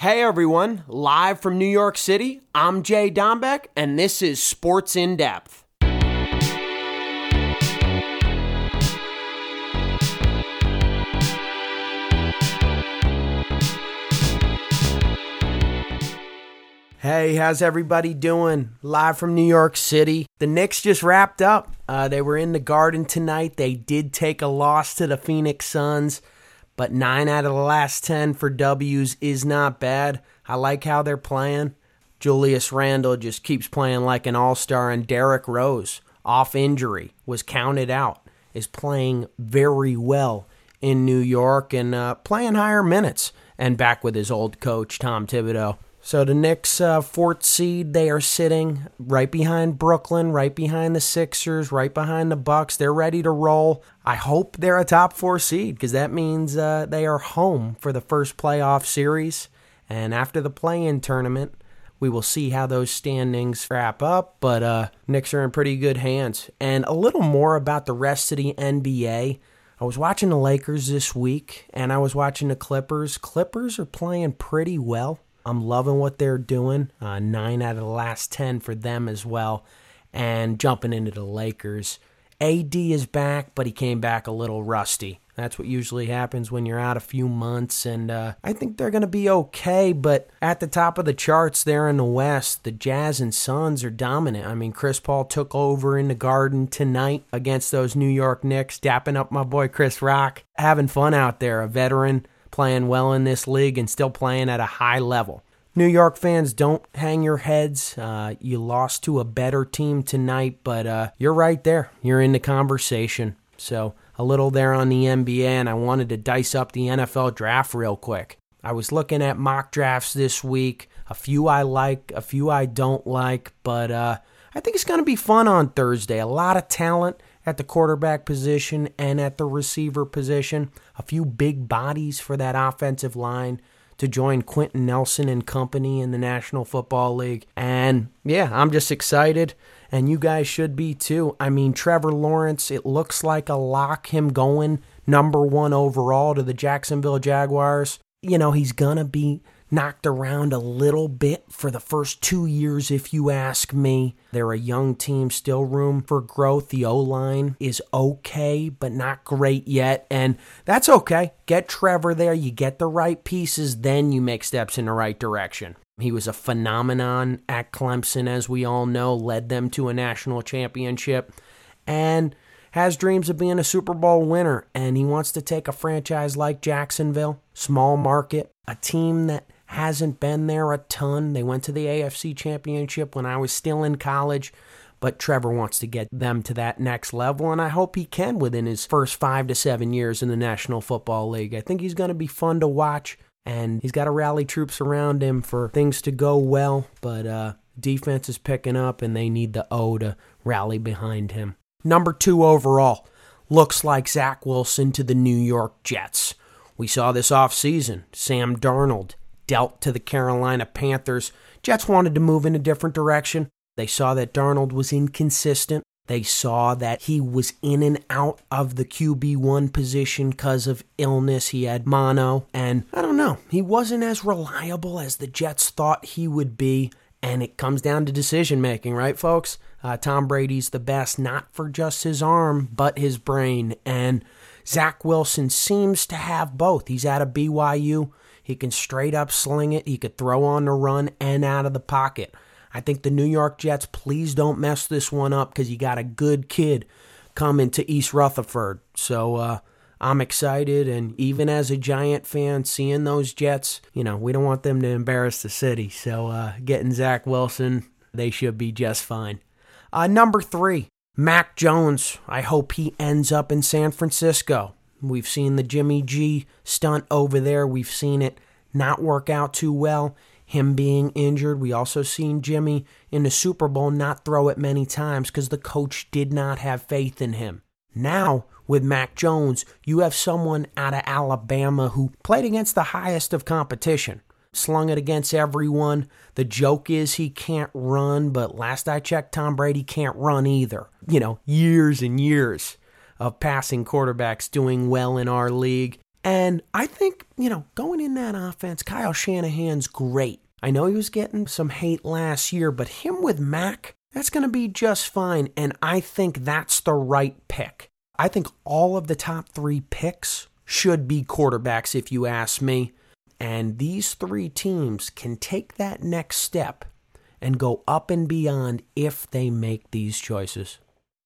Hey everyone, live from New York City, I'm Jay Dombeck, and this is Sports in Depth. Hey, how's everybody doing? Live from New York City. The Knicks just wrapped up. Uh, they were in the Garden tonight. They did take a loss to the Phoenix Suns but nine out of the last 10 for W's is not bad. I like how they're playing. Julius Randle just keeps playing like an all star, and Derrick Rose, off injury, was counted out, is playing very well in New York and uh, playing higher minutes and back with his old coach, Tom Thibodeau. So the Knicks, uh, fourth seed, they are sitting right behind Brooklyn, right behind the Sixers, right behind the Bucks. They're ready to roll. I hope they're a top four seed because that means uh, they are home for the first playoff series. And after the play-in tournament, we will see how those standings wrap up. But uh, Knicks are in pretty good hands. And a little more about the rest of the NBA. I was watching the Lakers this week, and I was watching the Clippers. Clippers are playing pretty well. I'm loving what they're doing. Uh, nine out of the last 10 for them as well. And jumping into the Lakers. AD is back, but he came back a little rusty. That's what usually happens when you're out a few months. And uh, I think they're going to be okay. But at the top of the charts there in the West, the Jazz and Suns are dominant. I mean, Chris Paul took over in the Garden tonight against those New York Knicks, dapping up my boy Chris Rock. Having fun out there, a veteran playing well in this league and still playing at a high level. New York fans, don't hang your heads. Uh, you lost to a better team tonight, but uh, you're right there. You're in the conversation. So, a little there on the NBA, and I wanted to dice up the NFL draft real quick. I was looking at mock drafts this week. A few I like, a few I don't like, but uh, I think it's going to be fun on Thursday. A lot of talent at the quarterback position and at the receiver position. A few big bodies for that offensive line to join Quenton Nelson and company in the National Football League. And yeah, I'm just excited. And you guys should be too. I mean, Trevor Lawrence, it looks like a lock him going number one overall to the Jacksonville Jaguars. You know, he's going to be knocked around a little bit for the first two years, if you ask me. They're a young team, still room for growth. The O line is okay, but not great yet. And that's okay. Get Trevor there, you get the right pieces, then you make steps in the right direction. He was a phenomenon at Clemson, as we all know, led them to a national championship, and has dreams of being a Super Bowl winner. And he wants to take a franchise like Jacksonville, small market, a team that hasn't been there a ton. They went to the AFC Championship when I was still in college, but Trevor wants to get them to that next level, and I hope he can within his first five to seven years in the National Football League. I think he's going to be fun to watch, and he's got to rally troops around him for things to go well, but uh, defense is picking up, and they need the O to rally behind him. Number two overall looks like Zach Wilson to the New York Jets. We saw this offseason. Sam Darnold dealt to the Carolina Panthers. Jets wanted to move in a different direction. They saw that Darnold was inconsistent. They saw that he was in and out of the QB1 position because of illness. He had mono, and I don't know, he wasn't as reliable as the Jets thought he would be. And it comes down to decision making, right, folks? Uh, Tom Brady's the best, not for just his arm, but his brain. And Zach Wilson seems to have both. He's out of BYU. He can straight up sling it. He could throw on the run and out of the pocket. I think the New York Jets, please don't mess this one up because you got a good kid coming to East Rutherford. So uh, I'm excited. And even as a Giant fan, seeing those Jets, you know, we don't want them to embarrass the city. So uh, getting Zach Wilson, they should be just fine. Uh, number three, Mac Jones. I hope he ends up in San Francisco. We've seen the Jimmy G stunt over there. We've seen it not work out too well. Him being injured. We also seen Jimmy in the Super Bowl not throw it many times because the coach did not have faith in him. Now, with Mac Jones, you have someone out of Alabama who played against the highest of competition, slung it against everyone. The joke is he can't run, but last I checked, Tom Brady can't run either. You know, years and years of passing quarterbacks doing well in our league. And I think, you know, going in that offense, Kyle Shanahan's great. I know he was getting some hate last year, but him with Mac, that's going to be just fine. And I think that's the right pick. I think all of the top three picks should be quarterbacks, if you ask me. And these three teams can take that next step and go up and beyond if they make these choices.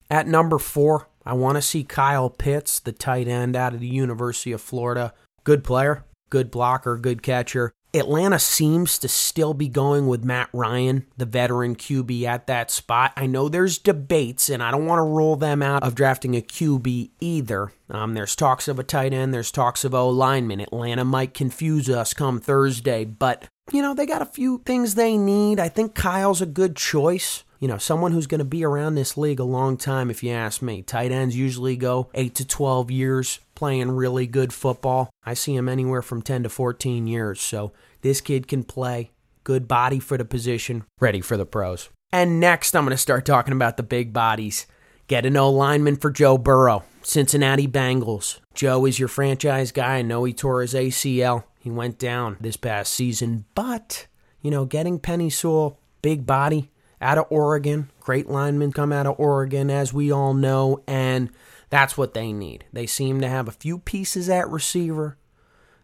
At number four, I want to see Kyle Pitts, the tight end out of the University of Florida. Good player, good blocker, good catcher. Atlanta seems to still be going with Matt Ryan, the veteran QB, at that spot. I know there's debates, and I don't want to rule them out of drafting a QB either. Um, there's talks of a tight end, there's talks of O lineman. Atlanta might confuse us come Thursday, but you know they got a few things they need. I think Kyle's a good choice you know, someone who's going to be around this league a long time, if you ask me. Tight ends usually go 8 to 12 years playing really good football. I see him anywhere from 10 to 14 years. So this kid can play. Good body for the position, ready for the pros. And next, I'm going to start talking about the big bodies. Get an O lineman for Joe Burrow, Cincinnati Bengals. Joe is your franchise guy. I know he tore his ACL. He went down this past season, but, you know, getting Penei Sewell, big body, out of Oregon. Great linemen come out of Oregon, as we all know, and that's what they need. They seem to have a few pieces at receiver.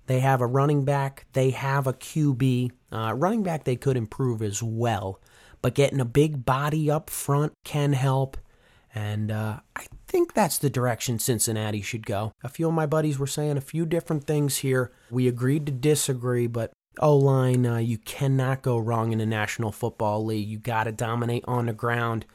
They have a running back. They have a QB. Uh, running back, they could improve as well. But getting a big body up front can help. And uh, I think that's the direction Cincinnati should go. A few of my buddies were saying a few different things here. We agreed to disagree, but O line, uh, you cannot go wrong in the National Football League. You got to dominate on the ground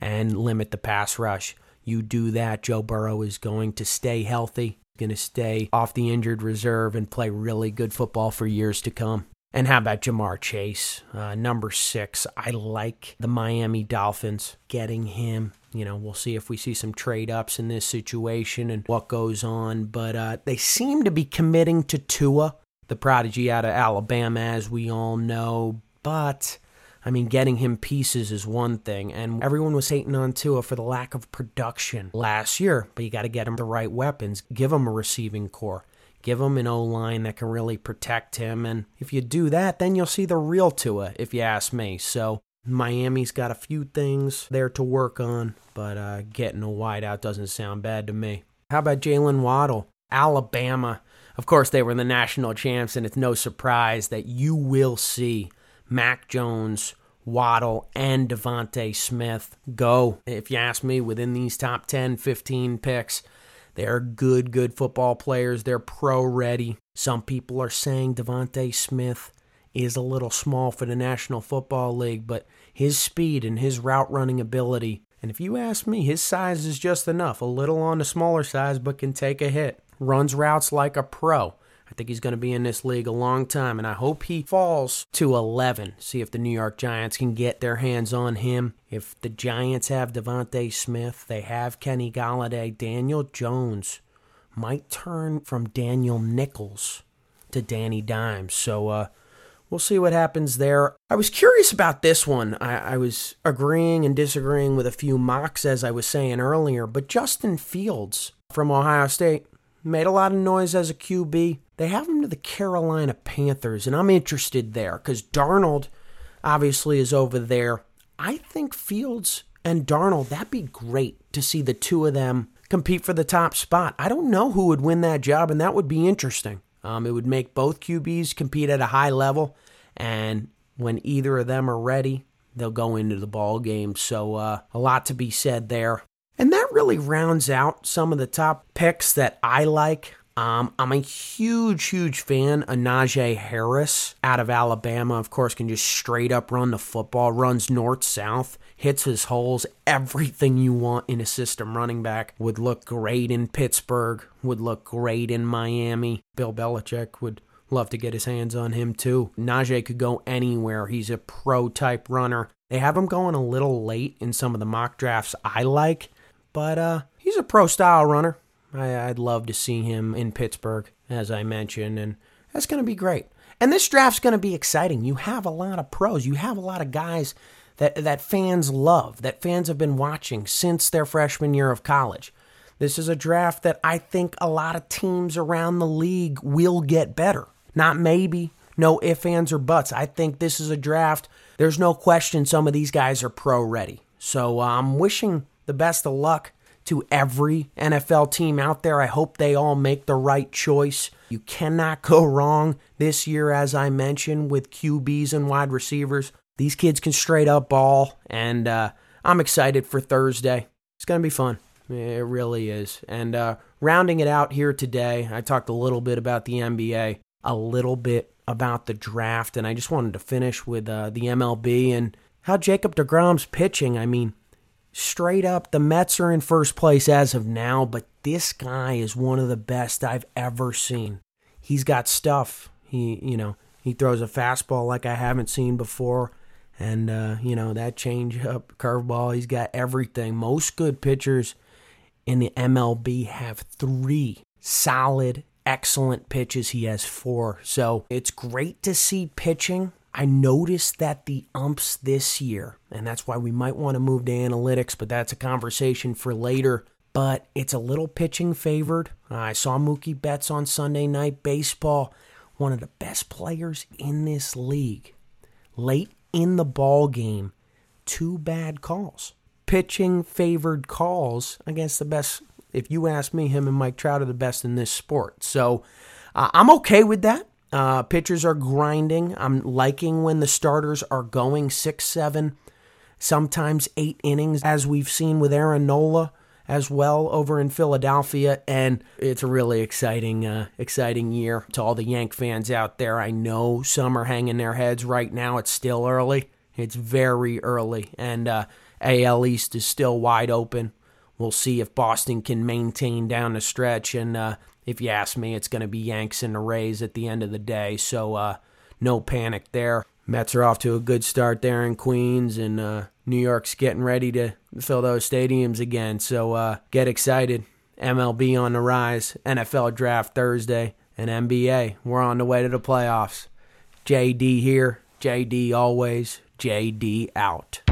and limit the pass rush. You do that, Joe Burrow is going to stay healthy, going to stay off the injured reserve and play really good football for years to come. And how about Ja'Marr Chase, uh, number six? I like the Miami Dolphins getting him. You know, we'll see if we see some trade ups in this situation and what goes on. But uh, they seem to be committing to Tua the prodigy out of Alabama, as we all know. But, I mean, getting him pieces is one thing, and everyone was hating on Tua for the lack of production last year. But you got to get him the right weapons, give him a receiving corps. Give him an O line that can really protect him. And if you do that, then you'll see the real Tua, if you ask me. So Miami's got a few things there to work on, but uh, getting a wideout doesn't sound bad to me. How about Jaylen Waddle? Alabama of course, they were the national champs, and it's no surprise that you will see Mac Jones, Waddle, and DeVonta Smith go, if you ask me, within these top 10, 15 picks. They're good, good football players. They're pro ready. Some people are saying DeVonta Smith is a little small for the National Football League, but his speed and his route running ability, and if you ask me, his size is just enough. A little on the smaller size, but can take a hit runs routes like a pro. I think he's going to be in this league a long time, and I hope he falls to 11. See if the New York Giants can get their hands on him. If the Giants have DeVonta Smith, they have Kenny Golladay, Daniel Jones might turn from Daniel Nichols to Danny Dimes. So, uh, we'll see what happens there. I was curious about this one. I, I, was agreeing and disagreeing with a few mocks, as I was saying earlier, but Justin Fields from Ohio State made a lot of noise as a QB. They have him to the Carolina Panthers, and I'm interested there because Darnold obviously is over there. I think Fields and Darnold, that'd be great to see the two of them compete for the top spot. I don't know who would win that job, and that would be interesting. Um, it would make both QBs compete at a high level, and when either of them are ready, they'll go into the ball game. So uh, a lot to be said there. And that really rounds out some of the top picks that I like. Um, I'm a huge, huge fan of Najee Harris out of Alabama. Of course, can just straight up run the football, runs north south, hits his holes. Everything you want in a system running back would look great in Pittsburgh, would look great in Miami. Bill Belichick would love to get his hands on him too. Najee could go anywhere. He's a pro type runner. They have him going a little late in some of the mock drafts I like. But uh, he's a pro style runner. I, would love to see him in Pittsburgh, as I mentioned, and that's going to be great. And this draft's going to be exciting. You have a lot of pros. You have a lot of guys that that fans love, that fans have been watching since their freshman year of college. This is a draft that I think a lot of teams around the league will get better. Not maybe, no ifs, ands, or buts. I think this is a draft. There's no question some of these guys are pro ready. So uh, I'm wishing the best of luck to every NFL team out there. I hope they all make the right choice. You cannot go wrong this year, as I mentioned, with QBs and wide receivers. These kids can straight up ball, and uh, I'm excited for Thursday. It's going to be fun. It really is. And uh, rounding it out here today, I talked a little bit about the NBA, a little bit about the draft, and I just wanted to finish with uh, the MLB and how Jacob DeGrom's pitching. I mean, straight up, the Mets are in first place as of now, but this guy is one of the best I've ever seen. He's got stuff. He, you know, he throws a fastball like I haven't seen before. And, uh, you know, that change up curveball, he's got everything. Most good pitchers in the MLB have three solid, excellent pitches. He has four. So it's great to see pitching. I noticed that the umps this year, and that's why we might want to move to analytics, but that's a conversation for later. But it's a little pitching favored. I saw Mookie Betts on Sunday Night Baseball, one of the best players in this league. Late in the ball game, two bad calls pitching favored calls against the best. If you ask me, him and Mike Trout are the best in this sport. So uh, I'm okay with that. Uh, pitchers are grinding. I'm liking when the starters are going six, seven, sometimes eight innings, as we've seen with Aaron Nola as well over in Philadelphia. And it's a really exciting, uh, exciting year to all the Yank fans out there. I know some are hanging their heads right now. It's still early. It's very early, and uh, AL East is still wide open. We'll see if Boston can maintain down the stretch. And uh, if you ask me, it's going to be Yanks and the Rays at the end of the day. So uh, no panic there. Mets are off to a good start there in Queens, and uh, New York's getting ready to fill those stadiums again. So uh, get excited. MLB on the rise, NFL draft Thursday, and NBA. We're on the way to the playoffs. JD here, JD always, JD out.